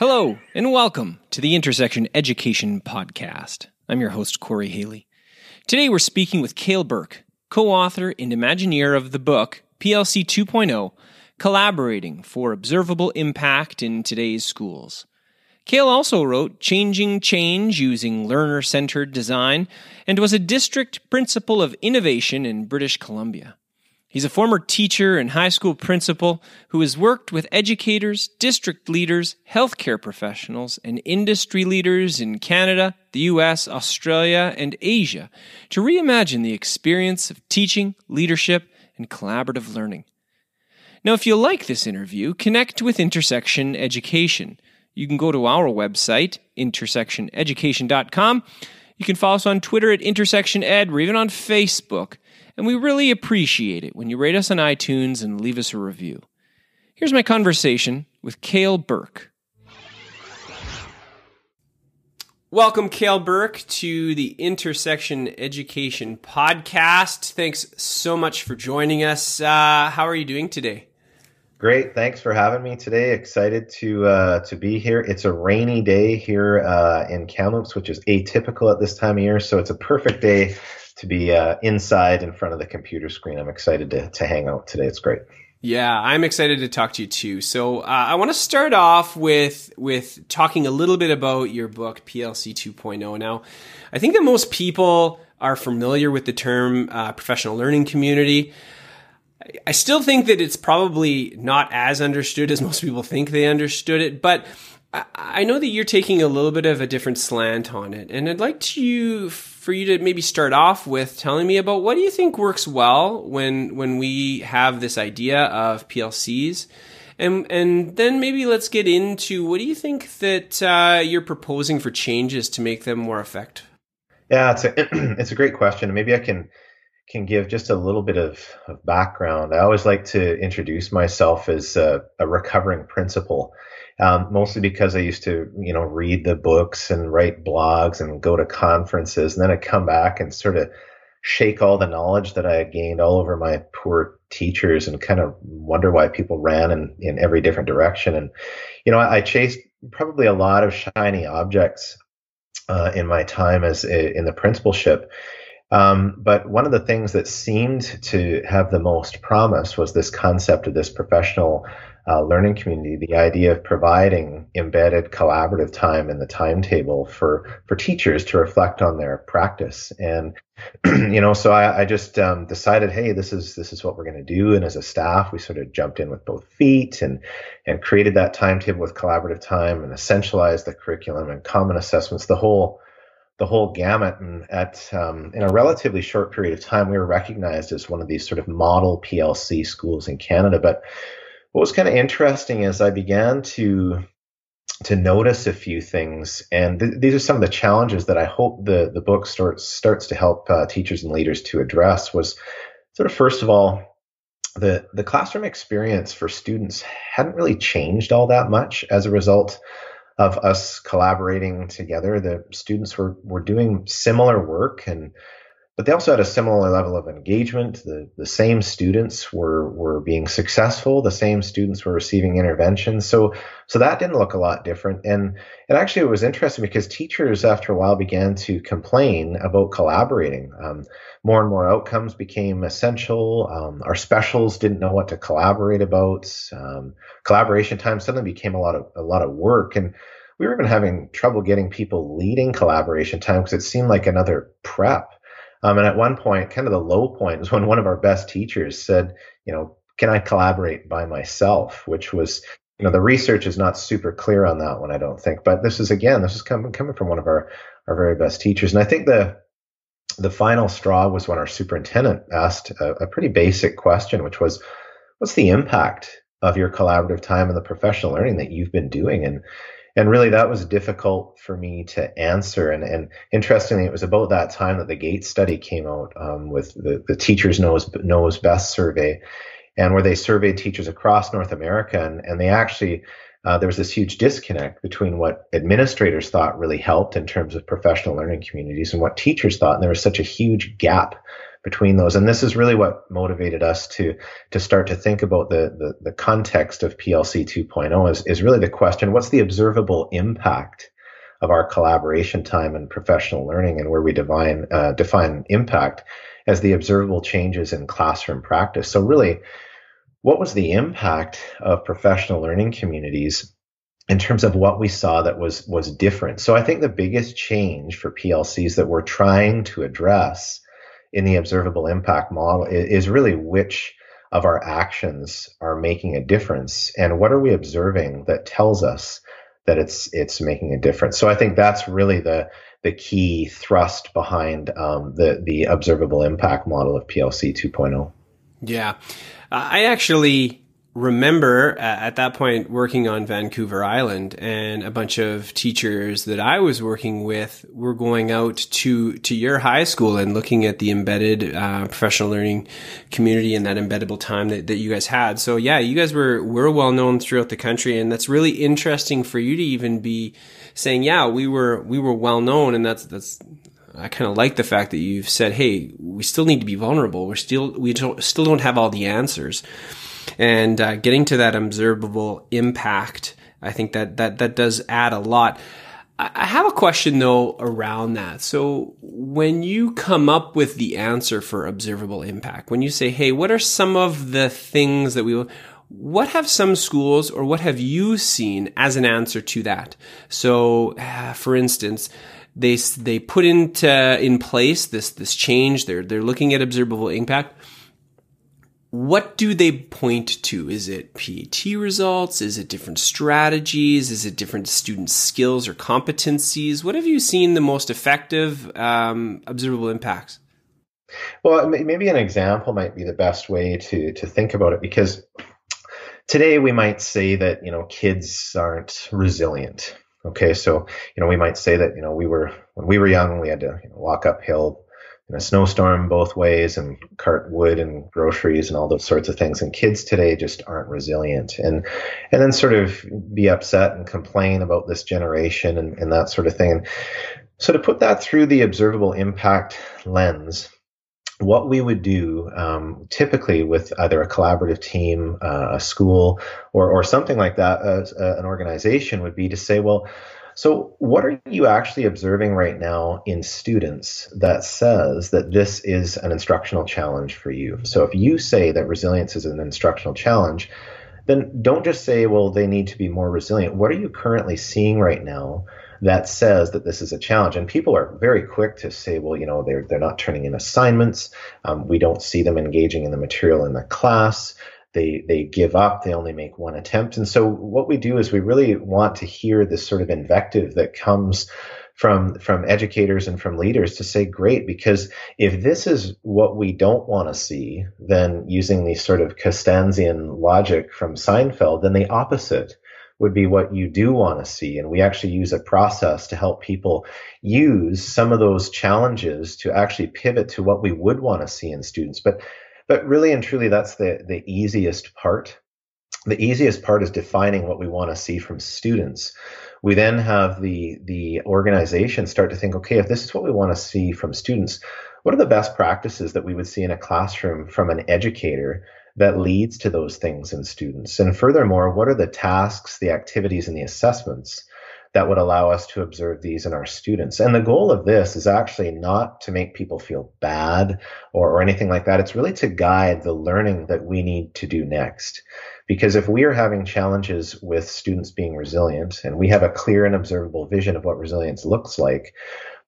Hello, and welcome to the Intersection Education Podcast. I'm your host, Corey Haley. Today we're speaking with Cale Birk, co author and Imagineer of the book PLC 2.0 Collaborating for Observable Impact in Today's Schools. Cale also wrote Changing Change Using Learner Centered Design and was a district principal of innovation in British Columbia. He's a former teacher and high school principal who has worked with educators, district leaders, healthcare professionals, and industry leaders in Canada, the US, Australia, and Asia to reimagine the experience of teaching, leadership, and collaborative learning. Now, if you like this interview, connect with Intersection Education. You can go to our website, intersectioneducation.com. You can follow us on Twitter at IntersectionEd or even on Facebook and we really appreciate it when you rate us on iTunes and leave us a review. Here's my conversation with Cale Birk. Welcome, Cale Birk, to the Intersection Education Podcast. Thanks so much for joining us. Uh, how are you doing today? Great, thanks for having me today. Excited to uh, to be here. It's a rainy day here uh, in Kamloops, which is atypical at this time of year, so it's a perfect day to be uh, inside in front of the computer screen. I'm excited to, to hang out today. It's great. Yeah, I'm excited to talk to you too. So uh, I want to start off with with talking a little bit about your book PLC 2.0. Now, I think that most people are familiar with the term uh, professional learning community. I still think that it's probably not as understood as most people think they understood it, but I know that you're taking a little bit of a different slant on it, and I'd like to for you to maybe start off with telling me about what do you think works well when when we have this idea of PLCs, and and then maybe let's get into what do you think that uh, you're proposing for changes to make them more effective. Yeah, it's a it's a great question. Maybe I can can give just a little bit of, of background. I always like to introduce myself as a, a recovering principal um, mostly because I used to, you know, read the books and write blogs and go to conferences, and then I'd come back and sort of shake all the knowledge that I had gained all over my poor teachers and kind of wonder why people ran in, in every different direction. And, you know, I, I chased probably a lot of shiny objects uh, in my time as a, in the principalship. Um, but one of the things that seemed to have the most promise was this concept of this professional uh, learning community, the idea of providing embedded collaborative time in the timetable for for teachers to reflect on their practice. And you know, so I, I just um, decided, hey, this is this is what we're going to do. And as a staff, we sort of jumped in with both feet and and created that timetable with collaborative time and essentialized the curriculum and common assessments, the whole the whole gamut. And at um, in a relatively short period of time, we were recognized as one of these sort of model PLC schools in Canada. But what was kind of interesting is I began to to notice a few things, and th- these are some of the challenges that I hope the the book starts starts to help uh, teachers and leaders to address. Was sort of first of all, the the classroom experience for students hadn't really changed all that much as a result of us collaborating together. The students were were doing similar work and but they also had a similar level of engagement. The, the same students were, were being successful. The same students were receiving interventions. So, so that didn't look a lot different. And, and actually it was interesting because teachers after a while began to complain about collaborating. Um, more and more outcomes became essential. Um, our specials didn't know what to collaborate about. Um, collaboration time suddenly became a lot of, a lot of work. And, we were even having trouble getting people leading collaboration time because it seemed like another prep. Um, and at one point, kind of the low point was when one of our best teachers said, you know, can I collaborate by myself? Which was, you know, the research is not super clear on that one, I don't think. But this is again, this is coming coming from one of our our very best teachers, and I think the the final straw was when our superintendent asked a, a pretty basic question, which was, "What's the impact of your collaborative time and the professional learning that you've been doing?" and and really that was difficult for me to answer. And, and interestingly it was about that time that the gates study came out um, with the, the teachers knows knows best survey and where they surveyed teachers across north america. And, and they actually uh, there was this huge disconnect between what administrators thought really helped in terms of professional learning communities and what teachers thought. And there was such a huge gap between those. And this is really what motivated us to to start to think about the the, the context of PLC 2.0 is, is really the question: What's the observable impact of our collaboration time and professional learning, and where we define uh, define impact as the observable changes in classroom practice. So really. What was the impact of professional learning communities in terms of what we saw that was was different. So I think the biggest change for PLCs that we're trying to address in the observable impact model is really which of our actions are making a difference and what are we observing that tells us that it's it's making a difference? So i think that's really the the key thrust behind um, the the observable impact model of plc 2.0 yeah. I actually remember at that point working on Vancouver Island and a bunch of teachers that I was working with were going out to to your high school and looking at the embedded uh, professional learning community and that embeddable time that, that you guys had. So yeah, you guys were were well known throughout the country and that's really interesting for you to even be saying, yeah, we were we were well known and that's that's I kind of like the fact that you've said, "Hey, we still need to be vulnerable. We're still we don't, still don't have all the answers." And uh, getting to that observable impact. I think that that that does add a lot. I have a question though around that. So when you come up with the answer for observable impact, when you say, "Hey, what are some of the things that we what have some schools or what have you seen as an answer to that? So, uh, for instance, they they put into in place this this change. They're they're looking at observable impact what do they point to? Is it PAT results? Is it different strategies? Is it different student skills or competencies? What have you seen the most effective um, observable impacts? Well, maybe an example might be the best way to to think about it because today we might say that you know kids aren't resilient. Okay, so you know we might say that you know we were when we were young we had to you know, walk uphill in a snowstorm both ways and cart wood and groceries and all those sorts of things. And kids today just aren't resilient. And and then sort of be upset and complain about this generation and, and that sort of thing. And so to put that through the observable impact lens, what we would do um, typically with either a collaborative team, uh, a school, or, or something like that, as uh, an organization would be to say, well, so, what are you actually observing right now in students that says that this is an instructional challenge for you? So, if you say that resilience is an instructional challenge, then don't just say, well, they need to be more resilient. What are you currently seeing right now that says that this is a challenge? And people are very quick to say, well, you know, they're, they're not turning in assignments. Um, we don't see them engaging in the material in the class they they give up they only make one attempt and so what we do is we really want to hear this sort of invective that comes from from educators and from leaders to say great because if this is what we don't want to see then using the sort of Costanzian logic from Seinfeld then the opposite would be what you do want to see. And we actually use a process to help people use some of those challenges to actually pivot to what we would want to see in students. But but really and truly, that's the, the easiest part. The easiest part is defining what we want to see from students. We then have the, the organization start to think, okay, if this is what we want to see from students, what are the best practices that we would see in a classroom from an educator that leads to those things in students? And furthermore, what are the tasks, the activities, and the assessments that would allow us to observe these in our students. And the goal of this is actually not to make people feel bad or, or anything like that. It's really to guide the learning that we need to do next. Because if we are having challenges with students being resilient and we have a clear and observable vision of what resilience looks like,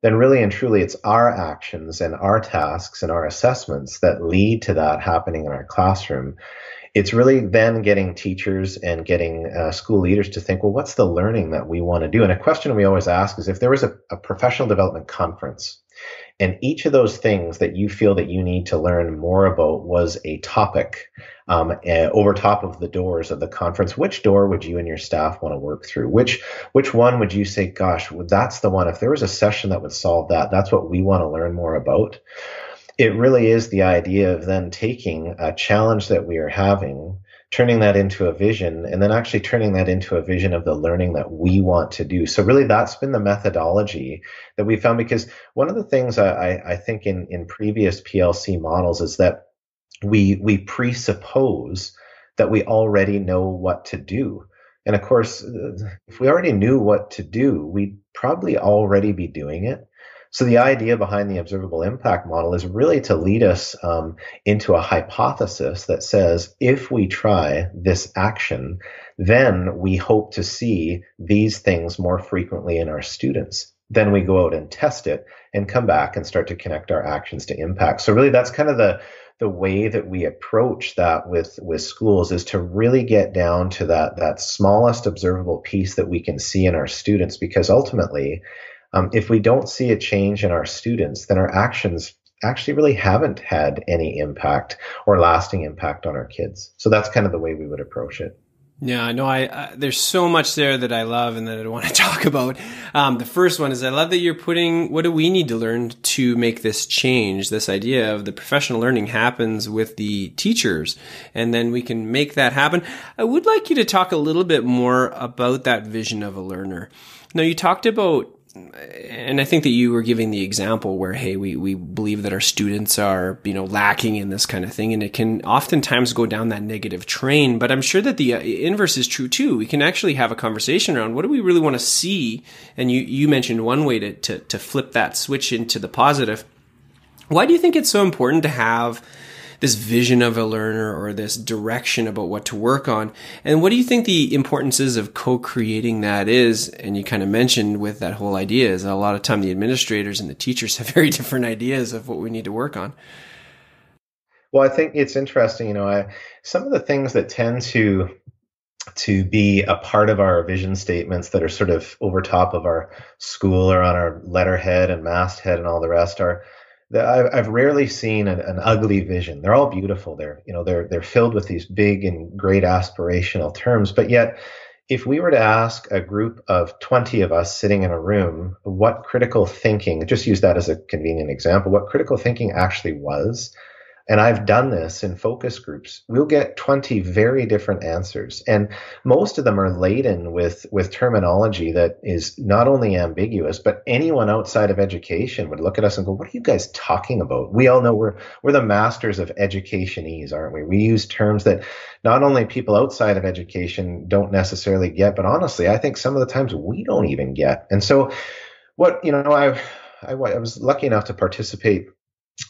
then really and truly it's our actions and our tasks and our assessments that lead to that happening in our classroom it's really then getting teachers and getting uh, school leaders to think, well, what's the learning that we want to do? And a question we always ask is if there was a, a professional development conference And each of those things that you feel that you need to learn more about was a topic um, over top of the doors of the conference. Which door would you and your staff want to work through? Which which one would you say, gosh, that's the one? If there was a session that would solve that, that's what we want to learn more about. It really is the idea of then taking a challenge that we are having turning that into a vision and then actually turning that into a vision of the learning that we want to do. So really that's been the methodology that we found because one of the things I, I think in, in previous PLC models is that we we presuppose that we already know what to do. And of course, uh, if we already knew what to do, we'd probably already be doing it. So the idea behind the observable impact model is really to lead us um, into a hypothesis that says if we try this action, then we hope to see these things more frequently in our students. Then we go out and test it and come back and start to connect our actions to impact. So really, that's kind of the the way that we approach that with with schools is to really get down to that that smallest observable piece that we can see in our students because ultimately um, if we don't see a change in our students, then our actions actually really haven't had any impact or lasting impact on our kids. So that's kind of the way we would approach it. Yeah, no, I, uh, there's so much there that I love and that I want to talk about. Um, the first one is I love that you're putting what do we need to learn to make this change? This idea of the professional learning happens with the teachers, and then we can make that happen. I would like you to talk a little bit more about that vision of a learner. Now, you talked about and I think that you were giving the example where, hey, we, we believe that our students are, you know, lacking in this kind of thing. And it can oftentimes go down that negative train. But I'm sure that the uh, inverse is true too. We can actually have a conversation around what do we really want to see? And you, you mentioned one way to, to, to flip that switch into the positive. Why do you think it's so important to have this vision of a learner or this direction about what to work on. And what do you think the importance is of co-creating that is? And you kind of mentioned with that whole idea is a lot of time the administrators and the teachers have very different ideas of what we need to work on. Well, I think it's interesting. You know, I, some of the things that tend to to be a part of our vision statements that are sort of over top of our school or on our letterhead and masthead and all the rest are I've rarely seen an, an, ugly vision. They're all beautiful. They're you know they're they're filled with these big and great aspirational terms. But yet, if we were to ask a group of 20 of us sitting in a room what critical thinking, just use that as a convenient example, what critical thinking actually was, and I've done this in focus groups, we'll get 20 very different answers. And most of them are laden with, with terminology that is not only ambiguous, but anyone outside of education would look at us and go, What are you guys talking about? We all know we're, we're the masters of educationese, aren't we? We use terms that not only people outside of education don't necessarily get, but honestly, I think some of the times we don't even get. And so, what, you know, I, I, I was lucky enough to participate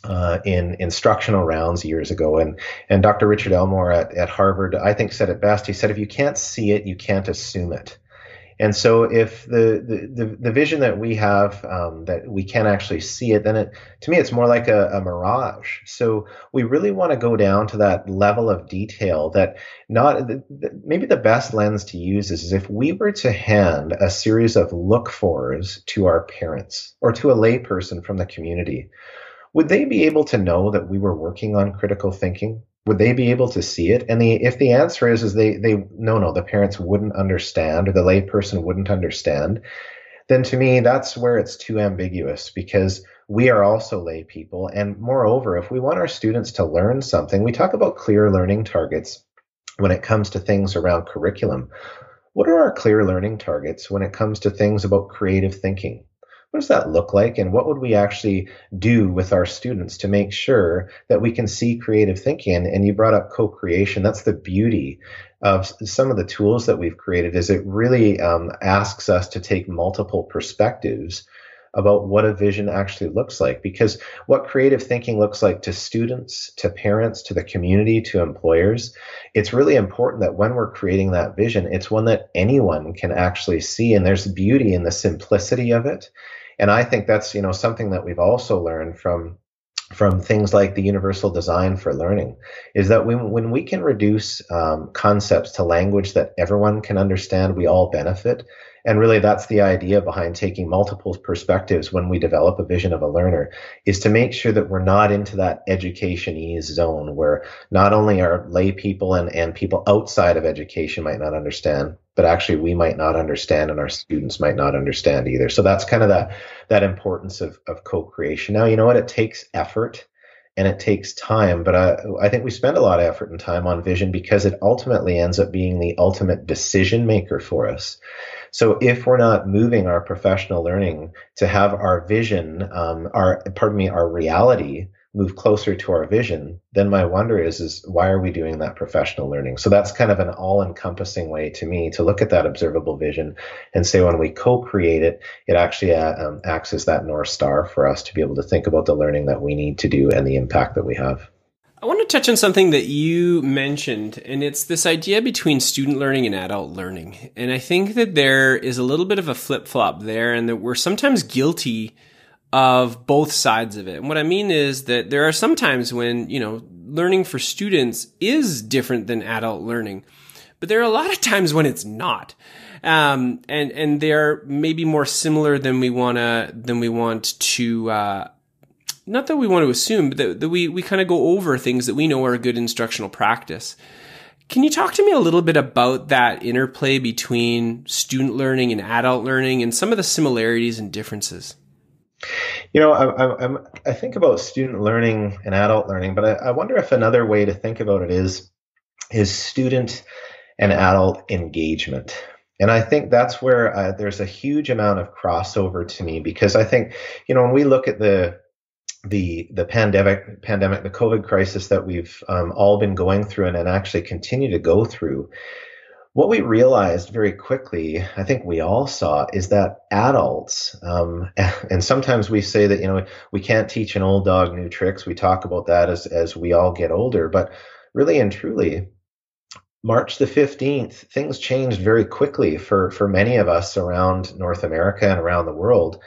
uh, in instructional rounds years ago. And, and Dr. Richard Elmore at, at Harvard, I think, said it best. He said, if you can't see it, you can't assume it. And so, if the, the, the, vision that we have um, that we can't actually see it, then it to me it's more like a, a mirage. So we really want to go down to that level of detail that not maybe the best lens to use is, is if we were to hand a series of look fors to our parents or to a layperson from the community would they be able to know that we were working on critical thinking? Would they be able to see it? And the, if the answer is is they they no no the parents wouldn't understand or the layperson wouldn't understand, then to me that's where it's too ambiguous because we are also lay people and moreover if we want our students to learn something we talk about clear learning targets when it comes to things around curriculum what are our clear learning targets when it comes to things about creative thinking what does that look like and what would we actually do with our students to make sure that we can see creative thinking? And you brought up co-creation. That's the beauty of some of the tools that we've created is it really um, asks us to take multiple perspectives about what a vision actually looks like. Because what creative thinking looks like to students to parents to the community to employers it's really important that when we're creating that vision it's one that anyone can actually see. And there's beauty in the simplicity of it and I think that's you know something that we've also learned from from things like the universal design for learning is that when, when we can reduce um, concepts to language that everyone can understand, we all benefit. And really, that's the idea behind taking multiple perspectives when we develop a vision of a learner is to make sure that we're not into that education ease zone where not only are lay people and, and people outside of education might not understand, but actually we might not understand and our students might not understand either. So that's kind of that, that importance of, of co-creation. Now, you know what? It takes effort and it takes time. But I, I think we spend a lot of effort and time on vision because it ultimately ends up being the ultimate decision maker for us. So if we're not moving our professional learning to have our vision, um, our pardon me, our reality move closer to our vision, then my wonder is, is why are we doing that professional learning? So that's kind of an all encompassing way to me to look at that observable vision and say when we co-create it, it actually uh, um, acts as that North Star for us to be able to think about the learning that we need to do and the impact that we have. I want to touch on something that you mentioned, and it's this idea between student learning and adult learning. And I think that there is a little bit of a flip flop there, and that we're sometimes guilty of both sides of it. And what I mean is that there are some times when, you know, learning for students is different than adult learning, but there are a lot of times when it's not. Um, and, and they're maybe more similar than we want to, than we want to, uh, not that we want to assume, but that, that we, we kind of go over things that we know are good instructional practice. Can you talk to me a little bit about that interplay between student learning and adult learning and some of the similarities and differences? You know, I, I, I, think about student learning and adult learning, but I, I wonder if another way to think about it is is student and adult engagement. And I think that's where uh, there's a huge amount of crossover to me because I think, you know, when we look at the the the pandemic pandemic the COVID crisis that we've um, all been going through and, and actually continue to go through, what we realized very quickly, I think we all saw, is that adults, um, and sometimes we say that you know we can't teach an old dog new tricks. We talk about that as as we all get older, but really and truly, March the 15th, things changed very quickly for for many of us around North America and around the world.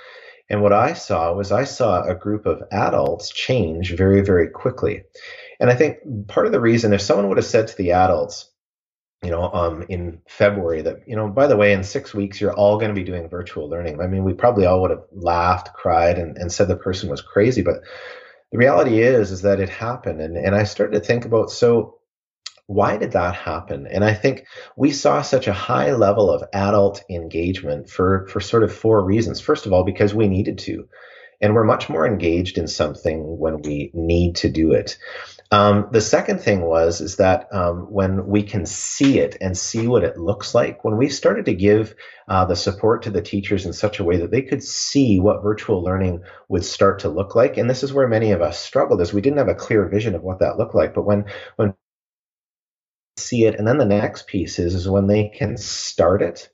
And what I saw was I saw a group of adults change very, very quickly. And I think part of the reason, if someone would have said to the adults, you know, um, in February that, you know, by the way, in six weeks, you're all going to be doing virtual learning. I mean, we probably all would have laughed, cried, and, and said the person was crazy. But the reality is, is that it happened. And, and I started to think about, so why did that happen? And I think we saw such a high level of adult engagement for, for sort of four reasons. First of all, because we needed to. And we're much more engaged in something when we need to do it. Um, the second thing was is that um, when we can see it and see what it looks like, when we started to give uh, the support to the teachers in such a way that they could see what virtual learning would start to look like, and this is where many of us struggled, is we didn't have a clear vision of what that looked like. But when when see it, and then the next piece is is when they can start it,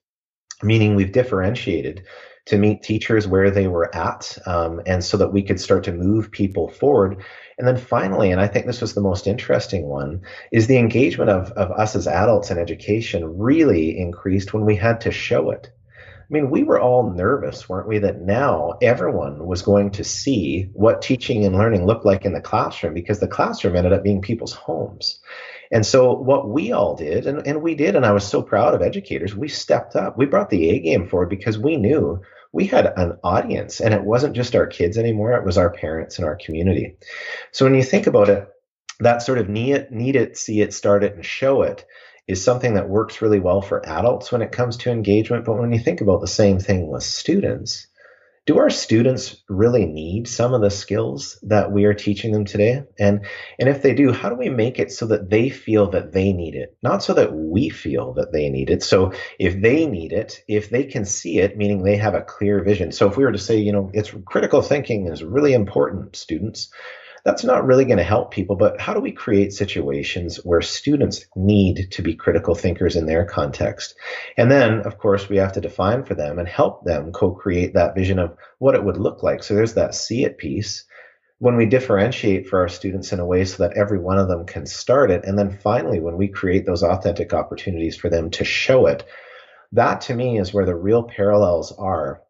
meaning we've differentiated to meet teachers where they were at, um, and so that we could start to move people forward. And then finally, and I think this was the most interesting one, is the engagement of, of us as adults in education really increased when we had to show it. I mean, we were all nervous, weren't we, that now everyone was going to see what teaching and learning looked like in the classroom because the classroom ended up being people's homes. And so what we all did, and, and we did, and I was so proud of educators, we stepped up. We brought the A game forward because we knew we had an audience and it wasn't just our kids anymore, it was our parents and our community. So when you think about it, that sort of need it, need it, see it, start it, and show it is something that works really well for adults when it comes to engagement. But when you think about the same thing with students, do our students really need some of the skills that we are teaching them today? And and if they do how do we make it so that they feel that they need it? Not so that we feel that they need it. So if they need it if they can see it meaning they have a clear vision. So if we were to say you know it's critical thinking is really important students that's not really going to help people. But how do we create situations where students need to be critical thinkers in their context? And then, of course, we have to define for them and help them co create that vision of what it would look like. So there's that see it piece. When we differentiate for our students in a way so that every one of them can start it. And then finally, when we create those authentic opportunities for them to show it, that to me is where the real parallels are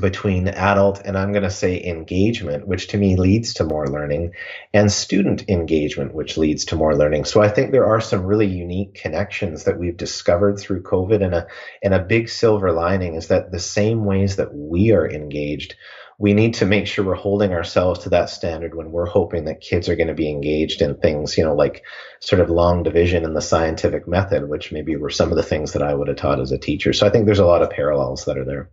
between adult and I'm going to say engagement, which to me leads to more learning, and student engagement, which leads to more learning. So I think there are some really unique connections that we've discovered through COVID, and a and a big silver lining is that the same ways that we are engaged, we need to make sure we're holding ourselves to that standard when we're hoping that kids are going to be engaged in things, you know, like sort of long division and the scientific method, which maybe were some of the things that I would have taught as a teacher. So I think there's a lot of parallels that are there.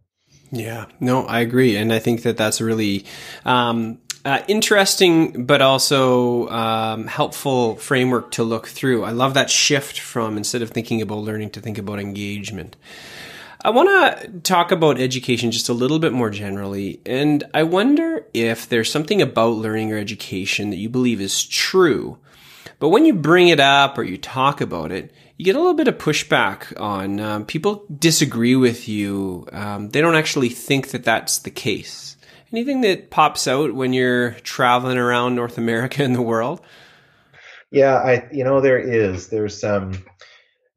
Yeah, no, I agree, and I think that that's a really um, uh, interesting, but also um, helpful framework to look through. I love that shift from instead of thinking about learning to think about engagement. I want to talk about education just a little bit more generally, and I wonder if there's something about learning or education that you believe is true, but when you bring it up or you talk about it, you get a little bit of pushback on um, people disagree with you. Um, they don't actually think that that's the case. Anything that pops out when you're traveling around North America and the world? Yeah, I you know there is there's um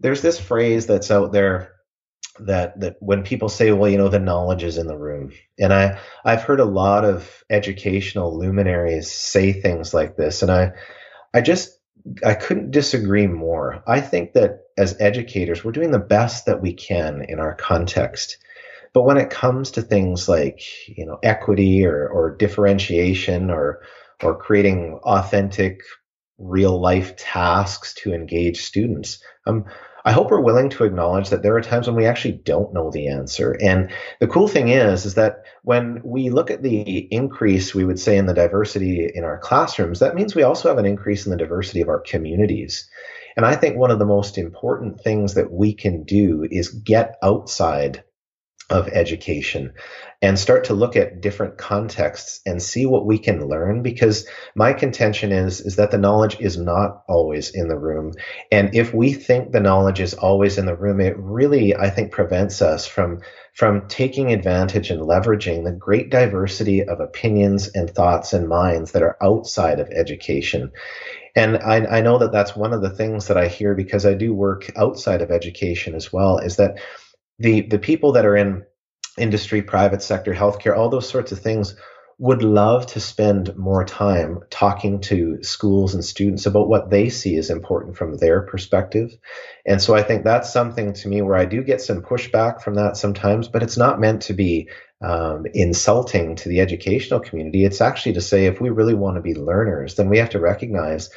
there's this phrase that's out there that that when people say well you know the knowledge is in the room and i i've heard a lot of educational luminaries say things like this and i i just I couldn't disagree more. I think that as educators, we're doing the best that we can in our context. But when it comes to things like, you know, equity or, or differentiation or, or creating authentic real life tasks to engage students, um, I hope we're willing to acknowledge that there are times when we actually don't know the answer. And the cool thing is, is that when we look at the increase, we would say in the diversity in our classrooms, that means we also have an increase in the diversity of our communities. And I think one of the most important things that we can do is get outside of education and start to look at different contexts and see what we can learn because my contention is is that the knowledge is not always in the room. And if we think the knowledge is always in the room it really i think prevents us from from taking advantage and leveraging the great diversity of opinions and thoughts and minds that are outside of education. And I, I know that that's one of the things that i hear because i do work outside of education as well is that the the people that are in industry, private sector, healthcare, all those sorts of things would love to spend more time talking to schools and students about what they see as important from their perspective. And so I think that's something to me where I do get some pushback from that sometimes, but it's not meant to be um, insulting to the educational community. It's actually to say if we really want to be learners, then we have to recognize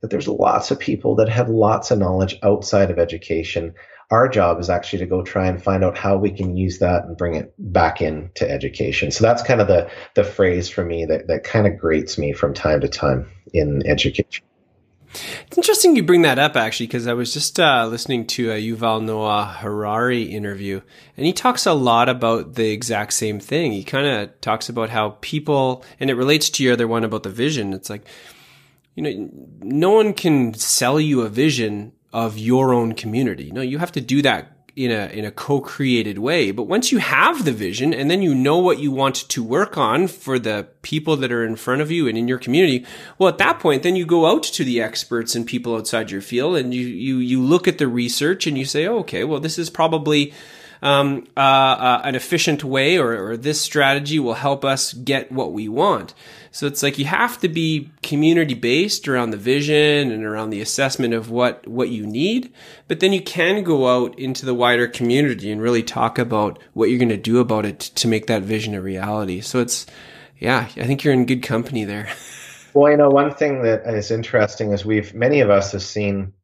that there's lots of people that have lots of knowledge outside of education our job is actually to go try and find out how we can use that and bring it back into education. So that's kind of the the phrase for me that that kind of grates me from time to time in education. It's interesting you bring that up actually, because I was just uh, listening to a Yuval Noah Harari interview, and he talks a lot about the exact same thing. He kind of talks about how people, and it relates to your other one about the vision. It's like, you know, no one can sell you a vision of your own community. No, you have to do that in a in a co-created way. But once you have the vision and then you know what you want to work on for the people that are in front of you and in your community, well at that point then you go out to the experts and people outside your field and you you you look at the research and you say, oh, "Okay, well this is probably um, uh, uh, an efficient way or, or this strategy will help us get what we want." So it's like you have to be community based around the vision and around the assessment of what, what you need. But then you can go out into the wider community and really talk about what you're going to do about it to make that vision a reality. So it's, yeah, I think you're in good company there. Well, you know, one thing that is interesting is we've, many of us have seen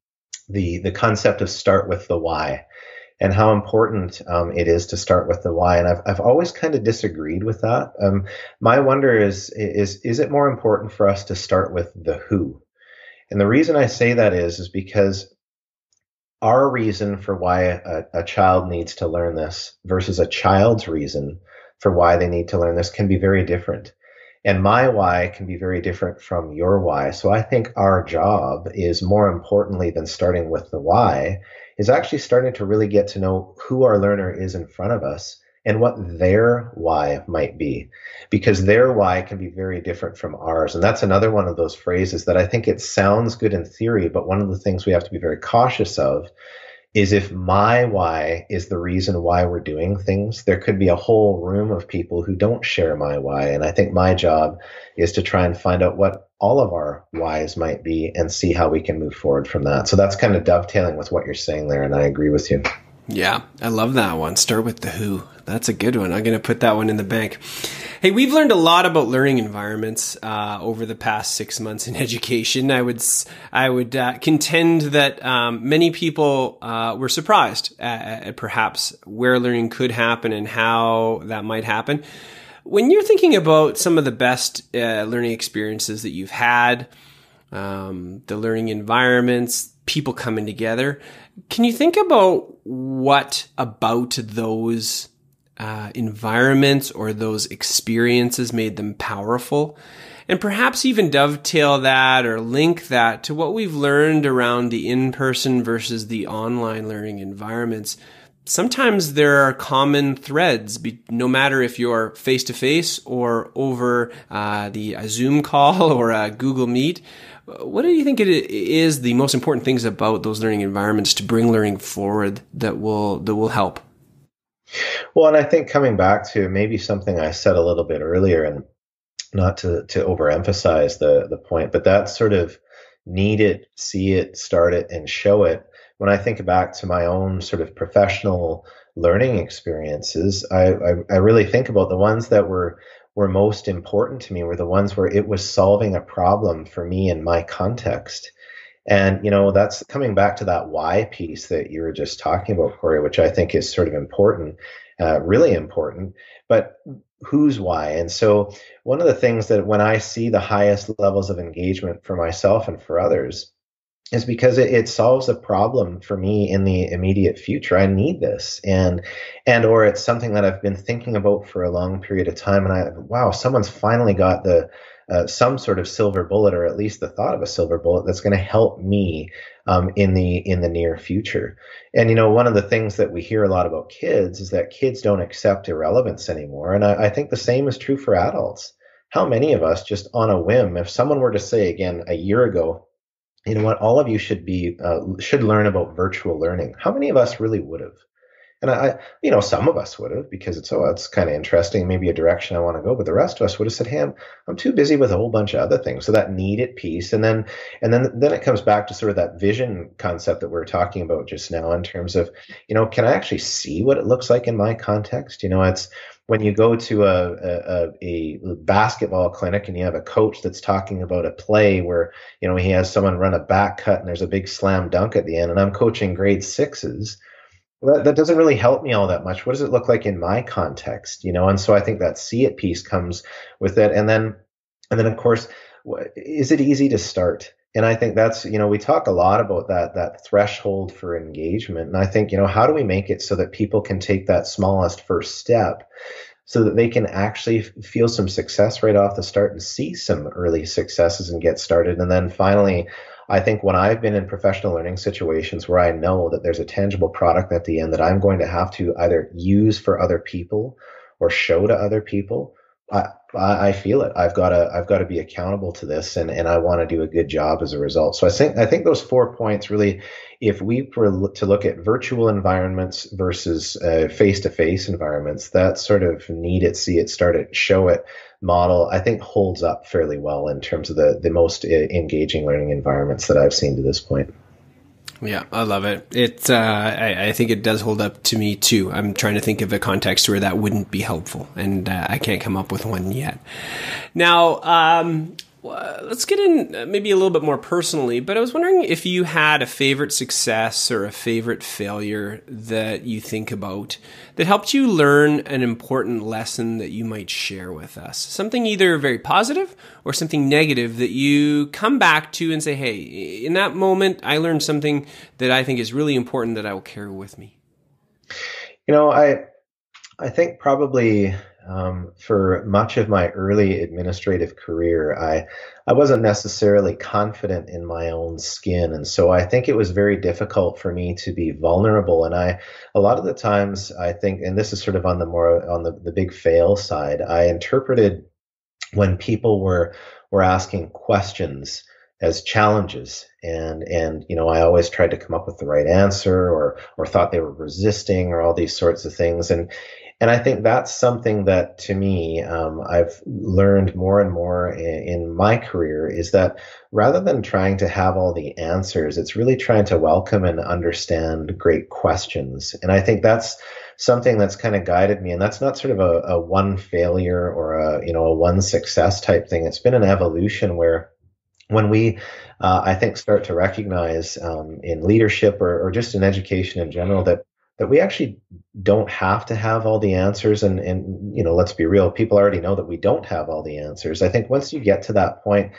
the, the concept of start with the why and how important um, it is to start with the why. And I've, I've always kind of disagreed with that. Um, my wonder is, is, is it more important for us to start with the who? And the reason I say that is, is because our reason for why a, a child needs to learn this versus a child's reason for why they need to learn this can be very different. And my why can be very different from your why. So I think our job is more importantly than starting with the why is actually starting to really get to know who our learner is in front of us and what their why might be because their why can be very different from ours and that's another one of those phrases that i think it sounds good in theory but one of the things we have to be very cautious of is if my why is the reason why we're doing things, there could be a whole room of people who don't share my why. And I think my job is to try and find out what all of our whys might be and see how we can move forward from that. So that's kind of dovetailing with what you're saying there. And I agree with you. Yeah, I love that one. Start with the who. That's a good one. I'm going to put that one in the bank. Hey, we've learned a lot about learning environments uh, over the past six months in education. I would I would uh, contend that um, many people uh, were surprised at, at, perhaps where learning could happen and how that might happen. When you're thinking about some of the best uh, learning experiences that you've had, um, the learning environments, people coming together, can you think about what about those uh, environments or those experiences made them powerful? And perhaps even dovetail that or link that to what we've learned around the in person versus the online learning environments. Sometimes there are common threads, no matter if you're face to face or over uh, the a Zoom call or a Google Meet. What do you think it is the most important things about those learning environments to bring learning forward that will that will help? Well, and I think coming back to maybe something I said a little bit earlier, and not to to overemphasize the the point, but that sort of need it, see it, start it, and show it. When I think back to my own sort of professional learning experiences, I, I, I really think about the ones that were were most important to me were the ones where it was solving a problem for me in my context. And, you know, that's coming back to that why piece that you were just talking about, Corey, which I think is sort of important, uh, really important. But whose why? And so, one of the things that when I see the highest levels of engagement for myself and for others, is because it, it, solves a problem for me in the immediate future. I need this, and and or it's something that I've been thinking about for a long period of time. And I wow, someone's finally got the uh, some sort of silver bullet, or at least the thought of a silver bullet that's going to help me um, in the in the near future. And you know, one of the things that we hear a lot about kids is that kids don't accept irrelevance anymore, and I, I think the same is true for adults. How many of us just on a whim, if someone were to say again a year ago, you know what, all of you should be uh, should learn about virtual learning. How many of us really would have? And I, you know, some of us would have because it's oh, it's kind of interesting, maybe a direction I want to go. But the rest of us would have said, "Hey, I'm, I'm too busy with a whole bunch of other things." So that needed piece, and then and then then it comes back to sort of that vision concept that we are talking about just now in terms of, you know, can I actually see what it looks like in my context? You know, it's when you go to a, a, a, basketball clinic and you have a coach that's talking about a play where you know he has someone run a back cut and there's a big slam dunk at the end and i'm coaching grade sixes that, that doesn't really help me all that much. What does it look like in my context you know? And so i think that see it piece comes with it. And then and then of course is it easy to start and i think that's you know we talk a lot about that that threshold for engagement. And i think you know how do we make it so that people can take that smallest first step so that they can actually feel some success right off the start and see some early successes and get started? And then finally i think when i've been in professional learning situations where i know that there's a tangible product at the end that i'm going to have to either use for other people or show to other people I, I feel it. I've got to I've got to be accountable to this, and, and I want to do a good job as a result. So I think I think those four points really, if we were to look at virtual environments versus face to face environments, that sort of need it, see it, start it, show it model, I think holds up fairly well in terms of the the most uh, engaging learning environments that I've seen to this point. Yeah, I love it. It, uh, I, I, think it does hold up to me too. I'm trying to think of a context where that wouldn't be helpful, and uh, I can't come up with one yet. Now, um, let's get in uh, maybe a little bit more personally, but I was wondering if you had a favorite success or a favorite failure that you think about that helped you learn an important lesson that you might share with us. Something either very positive or something negative that you come back to and say, hey, in that moment, I learned something that I think is really important that I will carry with me. You know, I I think probably um, for much of my early administrative career, I I wasn't necessarily confident in my own skin, and so I think it was very difficult for me to be vulnerable. And I a lot of the times I think, and this is sort of on the more on the, the big fail side, I interpreted when people were were asking questions as challenges. And and you know I always tried to come up with the right answer or or thought they were resisting or all these sorts of things. And and I think that's something that to me um, I've learned more and more in, in, my career is that rather than trying to have all the answers, it's really trying to welcome and understand great questions. And I think that's something that's kind of guided me. And that's not sort of a, a one failure or a you know a one success type thing. It's been an evolution where when we uh, i think start to recognize um, in leadership or, or, just in education in general that that we actually don't have to have all the answers. And and you know let's be real people already know that we don't have all the answers. I think once you get to that point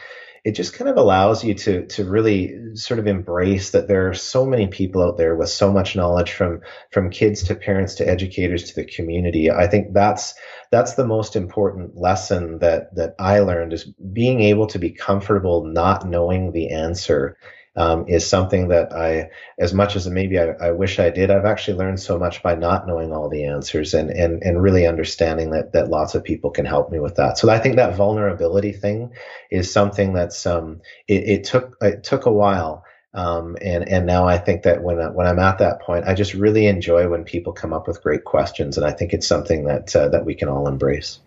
it just kind of allows you to to really sort of embrace that there are so many people out there with so much knowledge from from kids to parents to educators to the community. I think that's that's the most important lesson that that i learned is being able to be comfortable not knowing the answer um, is something that I, as much as maybe I, I, wish I did, I've actually learned so much by not knowing all the answers and, and, and really understanding that, that lots of people can help me with that. So I think that vulnerability thing is something that's, um, it, it took, it took a while. Um, and and now I think that when when I'm at that point, I just really enjoy when people come up with great questions, and I think it's something that uh, that we can all embrace.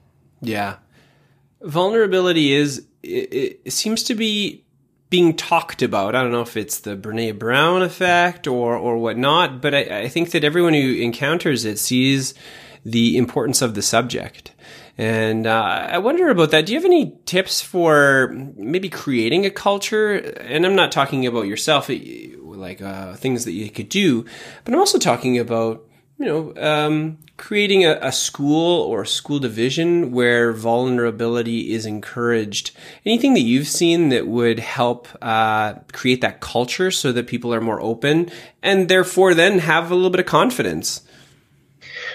Yeah, vulnerability is it, it seems to be being talked about. I don't know if it's the Brene Brown effect or or whatnot, but I, I, think that everyone who encounters it sees the importance of the subject. And uh, I wonder about that. Do you have any tips for maybe creating a culture? And I'm not talking about yourself, like uh, things that you could do, but I'm also talking about you know, um, creating a, a, school or school division where vulnerability is encouraged. Anything that you've seen that would help uh, create that culture so that people are more open and therefore then have a little bit of confidence?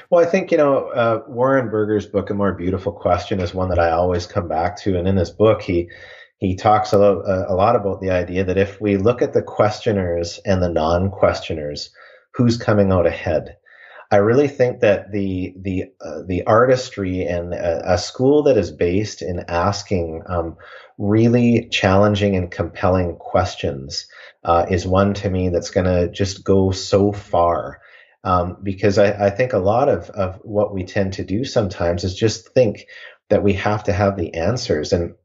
Well, I think, you know, uh, Warren Berger's book, A More Beautiful Question, is one that I always come back to. And in this book, he he talks a lot, a lot about the idea that if we look at the questioners and the non questioners, who's coming out ahead? I really think that the the uh, the artistry and a, a, school that is based in asking um, really challenging and compelling questions uh, is one to me that's going to just go so far. Um, because I, I, think a lot of, of what we tend to do sometimes is just think that we have to have the answers. And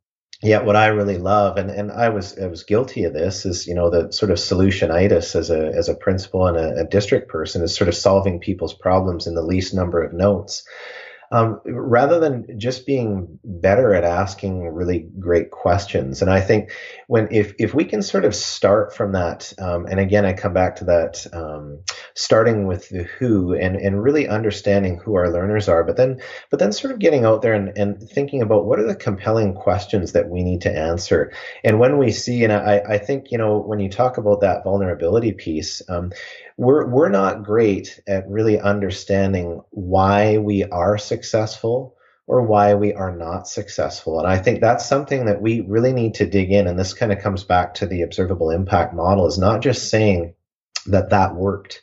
yet what I really love, and, and I was I was guilty of this, is you know the sort of solutionitis as a as a principal and a, a district person is sort of solving people's problems in the least number of notes um, rather than just being better at asking really great questions. And I think when if if we can sort of start from that, um, and again I come back to that, um, starting with the who and and really understanding who our learners are, but then but then sort of getting out there and, and thinking about what are the compelling questions that we need to answer. And when we see, and I I think you know when you talk about that vulnerability piece um, we're we're not great at really understanding why we are successful or why we are not successful. And I think that's something that we really need to dig in. And this kind of comes back to the observable impact model is not just saying that that worked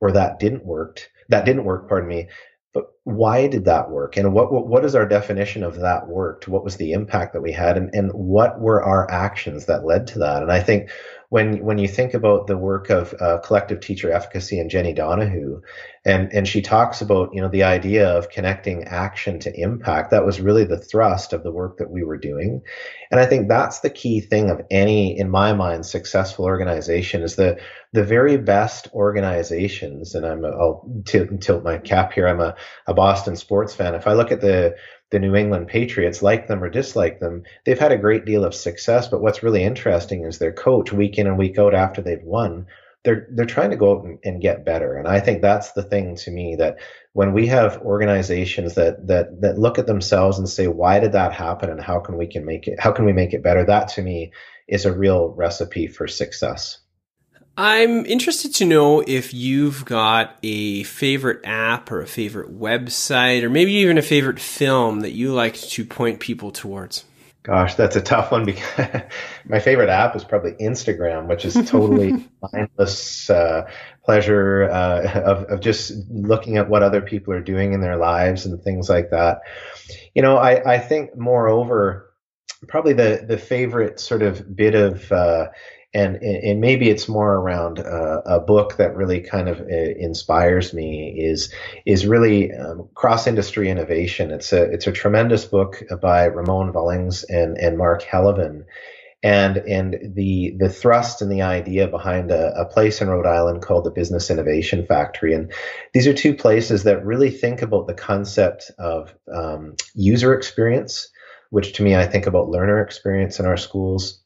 or that didn't work, that didn't work, pardon me, but why did that work? And what, what, what is our definition of that worked? What was the impact that we had? And, and what were our actions that led to that? And I think when when you think about the work of uh, collective teacher efficacy and Jenni Donohoo, and and she talks about you know the idea of connecting action to impact. That was really the thrust of the work that we were doing, and I think that's the key thing of any, in my mind, successful organization is the the very best organizations. And I'm I'll tilt, tilt my cap here. I'm a, a Boston sports fan. If I look at the the New England Patriots, like them or dislike them, they've had a great deal of success. But what's really interesting is their coach, week in and week out after they've won, they're they're trying to go out and, and get better. And I think that's the thing to me that when we have organizations that that that look at themselves and say, why did that happen, and how can we can make it how can we make it better? That to me is a real recipe for success. I'm interested to know if you've got a favorite app or a favorite website or maybe even a favorite film that you like to point people towards. Gosh, that's a tough one because my favorite app is probably Instagram, which is totally mindless uh, pleasure uh, of, of just looking at what other people are doing in their lives and things like that. You know, I, I think moreover, probably the the favorite sort of bit of uh, and and maybe it's more around uh, a book that really kind of uh, inspires me is is really um, cross industry innovation. It's a it's a tremendous book by Ramon Vullings and and Marc Heleven. And and the the thrust and the idea behind a, a place in Rhode Island called the Business Innovation Factory, and these are two places that really think about the concept of um, user experience, which to me I think about learner experience in our schools,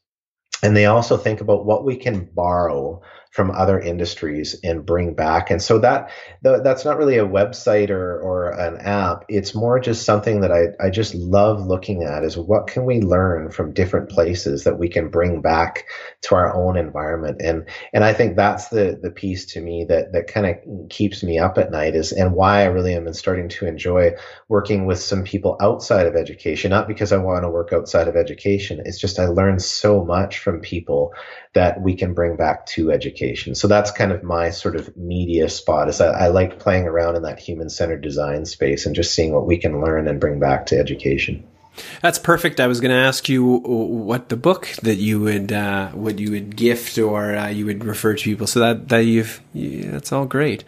and they also think about what we can borrow from other industries and bring back. And so that that's not really a website or, or an app. It's more just something that I, I just love looking at is what can we learn from different places that we can bring back to our own environment. And and I think that's the the piece to me that that kind of keeps me up at night is and why I really am starting to enjoy working with some people outside of education. Not because I want to work outside of education. It's just I learn so much from people that we can bring back to education. So that's kind of my sort of media spot is I, I like playing around in that human centered design space and just seeing what we can learn and bring back to education. That's perfect. I was going to ask you what the book that you would uh, what you would gift or uh, you would refer to people. So that that you've you, that's all great.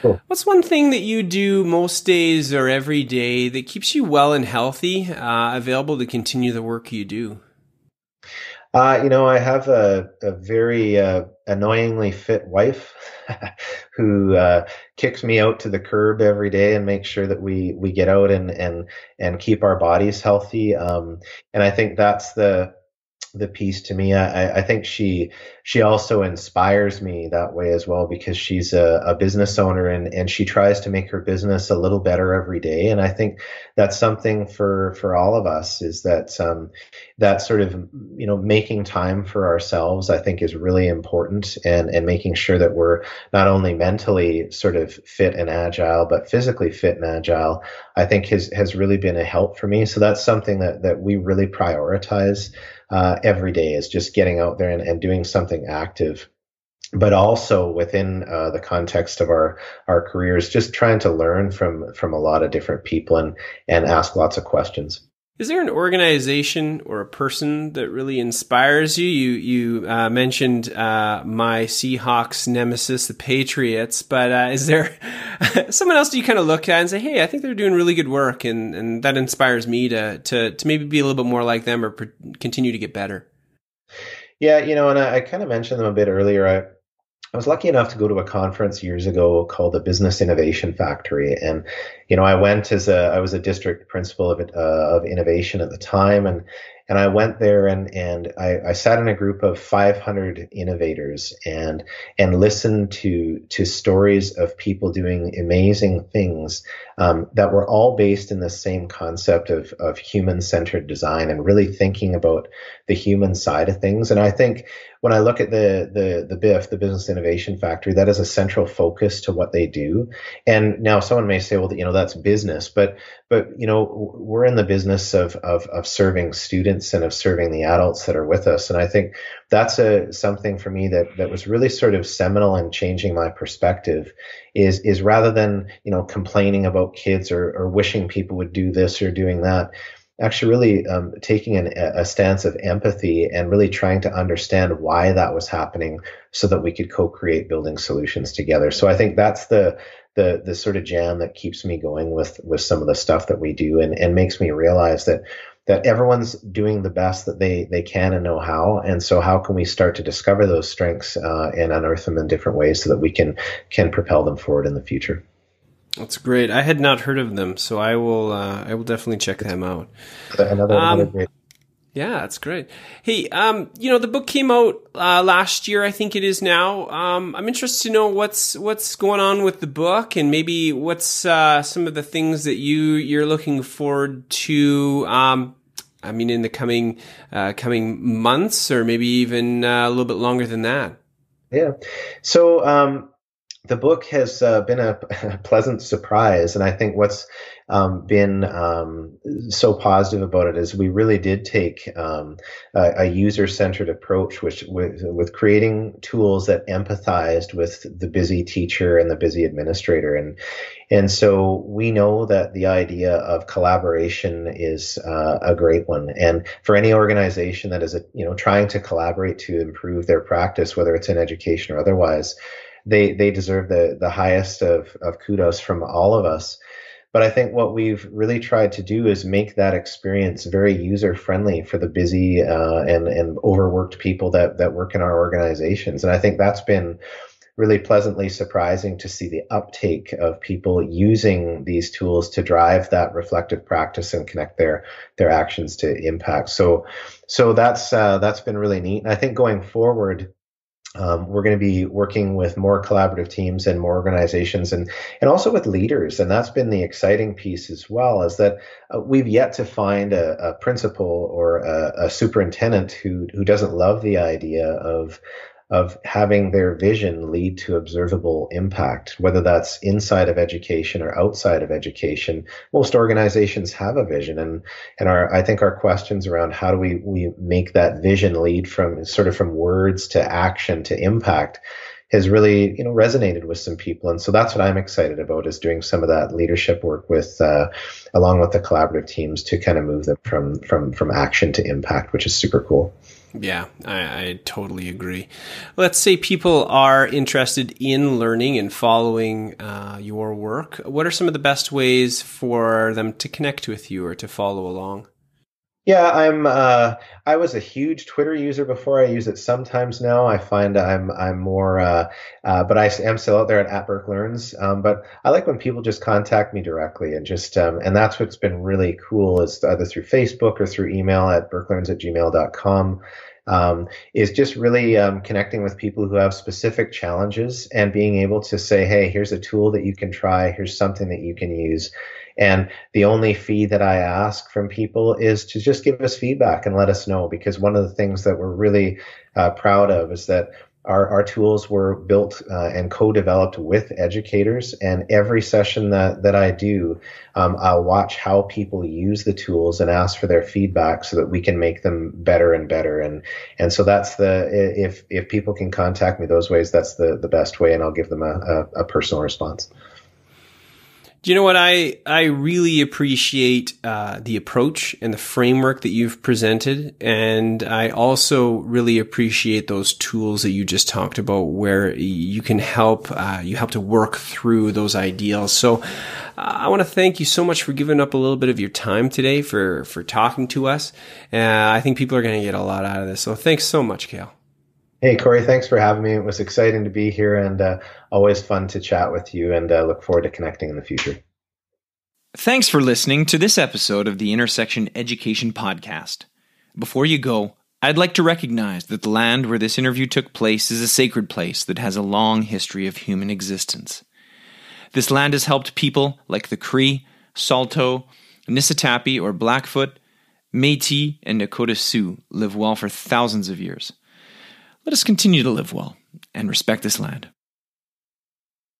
Cool. What's one thing that you do most days or every day that keeps you well and healthy, uh, available to continue the work you do? Uh, you know, I have a, a very uh, annoyingly fit wife who uh, kicks me out to the curb every day and makes sure that we we get out and and and keep our bodies healthy. Um, and I think that's the the piece to me. I, I think she she also inspires me that way as well because she's a, a, business owner and, and she tries to make her business a little better every day. And I think that's something for for all of us is that um, that sort of you know making time for ourselves I think is really important and and making sure that we're not only mentally sort of fit and agile but physically fit and agile I think has has really been a help for me. So that's something that that we really prioritize uh, every day is just getting out there and, and doing something active but also within uh, the context of our our careers, just trying to learn from from a lot of different people and and ask lots of questions. Is there an organization or a person that really inspires you? You you uh, mentioned uh, my Seahawks nemesis, the Patriots, but uh, is there someone else do you kind of look at and say, "Hey, I think they're doing really good work," and, and that inspires me to to to maybe be a little bit more like them or continue to get better? Yeah, you know, and I, I kind of mentioned them a bit earlier. I, I was lucky enough to go to a conference years ago called the Business Innovation Factory, and you know I went as a I was a district principal of uh, of innovation at the time, and and I went there and and I, I, sat in a group of 500 innovators and and listened to to stories of people doing amazing things um, that were all based in the same concept of of human centered design and really thinking about the human side of things. And I think when I look at the the the BIF, the Business Innovation Factory, that is a central focus to what they do. And now someone may say, well, you know, that's business, but but you know, we're in the business of of, of serving students and of serving the adults that are with us. And I think that's a something for me that that was really sort of seminal in changing my perspective. Is is rather than you know complaining about kids or or wishing people would do this or doing that actually really um, taking an, a stance of empathy and really trying to understand why that was happening so that we could co-create building solutions together so i think that's the the the sort of jam that keeps me going with with some of the stuff that we do and and makes me realize that that everyone's doing the best that they they can and know how and so how can we start to discover those strengths uh, and unearth them in different ways so that we can can propel them forward in the future that's great. I had not heard of them, so I will. Uh, I will definitely check them out. Another, um, another great. Yeah, that's great. Hey, um, you know, the book came out uh, last year. I think it is now. Um, I'm interested to know what's what's going on with the book, and maybe what's uh, some of the things that you you're looking forward to. Um, I mean, in the coming uh, coming months, or maybe even uh, a little bit longer than that. Yeah. So um, the book has uh, been a, a, pleasant surprise, and I think what's um, been um, so positive about it is we really did take um, a, a user-centered approach, which with, with creating tools that empathized with the busy teacher and the busy administrator, and and so we know that the idea of collaboration is uh, a great one. And for any organization that is, a, you know, trying to collaborate to improve their practice, whether it's in education or otherwise, they they deserve the the highest of of kudos from all of us. But I think what we've really tried to do is make that experience very user friendly for the busy uh, and and overworked people that that work in our organizations. And I think that's been really pleasantly surprising to see the uptake of people using these tools to drive that reflective practice and connect their their actions to impact. So, so that's uh, that's been really neat. And I think going forward. Um, we're going to be working with more collaborative teams and more organizations and and also with leaders. And that's been the exciting piece as well is that uh, we've yet to find a, a principal or a, a, superintendent who who doesn't love the idea of of having their vision lead to observable impact, whether that's inside of education or outside of education. Most organizations have a vision and, and our, I think our questions around how do we, we make that vision lead from sort of from words to action to impact has really you know resonated with some people and so that's what i'm excited about is doing some of that leadership work with uh, along with the collaborative teams to kind of move them from from from action to impact which is super cool yeah, I, I, totally agree. Let's say people are interested in learning and following uh, your work. What are some of the best ways for them to connect with you or to follow along? Yeah, I'm. Uh, I was a huge Twitter user before. I use it sometimes now. I find I'm I'm more, uh, uh, but I am still out there at, at Birk Learns. Um, but I like when people just contact me directly and just um, and that's what's been really cool is either through Facebook or through email at birklearns at gmail.com um, is just really um, connecting with people who have specific challenges and being able to say, hey, here's a tool that you can try, here's something that you can use. And the only fee that I ask from people is to just give us feedback and let us know because one of the things that we're really uh, proud of is that our, our tools were built uh, and co-developed with educators. And every session that, that i do um, i'll watch how people use the tools and ask for their feedback so that we can make them better and better. And and so that's the if if people can contact me those ways that's the the best way and i'll give them a, a, a personal response do you know what I I really appreciate uh, the approach and the framework that you've presented, and I also really appreciate those tools that you just talked about, where you can help uh, you help to work through those ideals. So, uh, I want to thank you so much for giving up a little bit of your time today for for talking to us. Uh, I think people are going to get a lot out of this. So, thanks so much, Cale. Hey, Corey, thanks for having me. It was exciting to be here and uh, always fun to chat with you and uh, look forward to connecting in the future. Thanks for listening to this episode of the Intersection Education Podcast. Before you go, I'd like to recognize that the land where this interview took place is a sacred place that has a long history of human existence. This land has helped people like the Cree, Saulteaux, Niitsitapi or Blackfoot, Métis, and Nakota Sioux live well for thousands of years. Let us continue to live well and respect this land.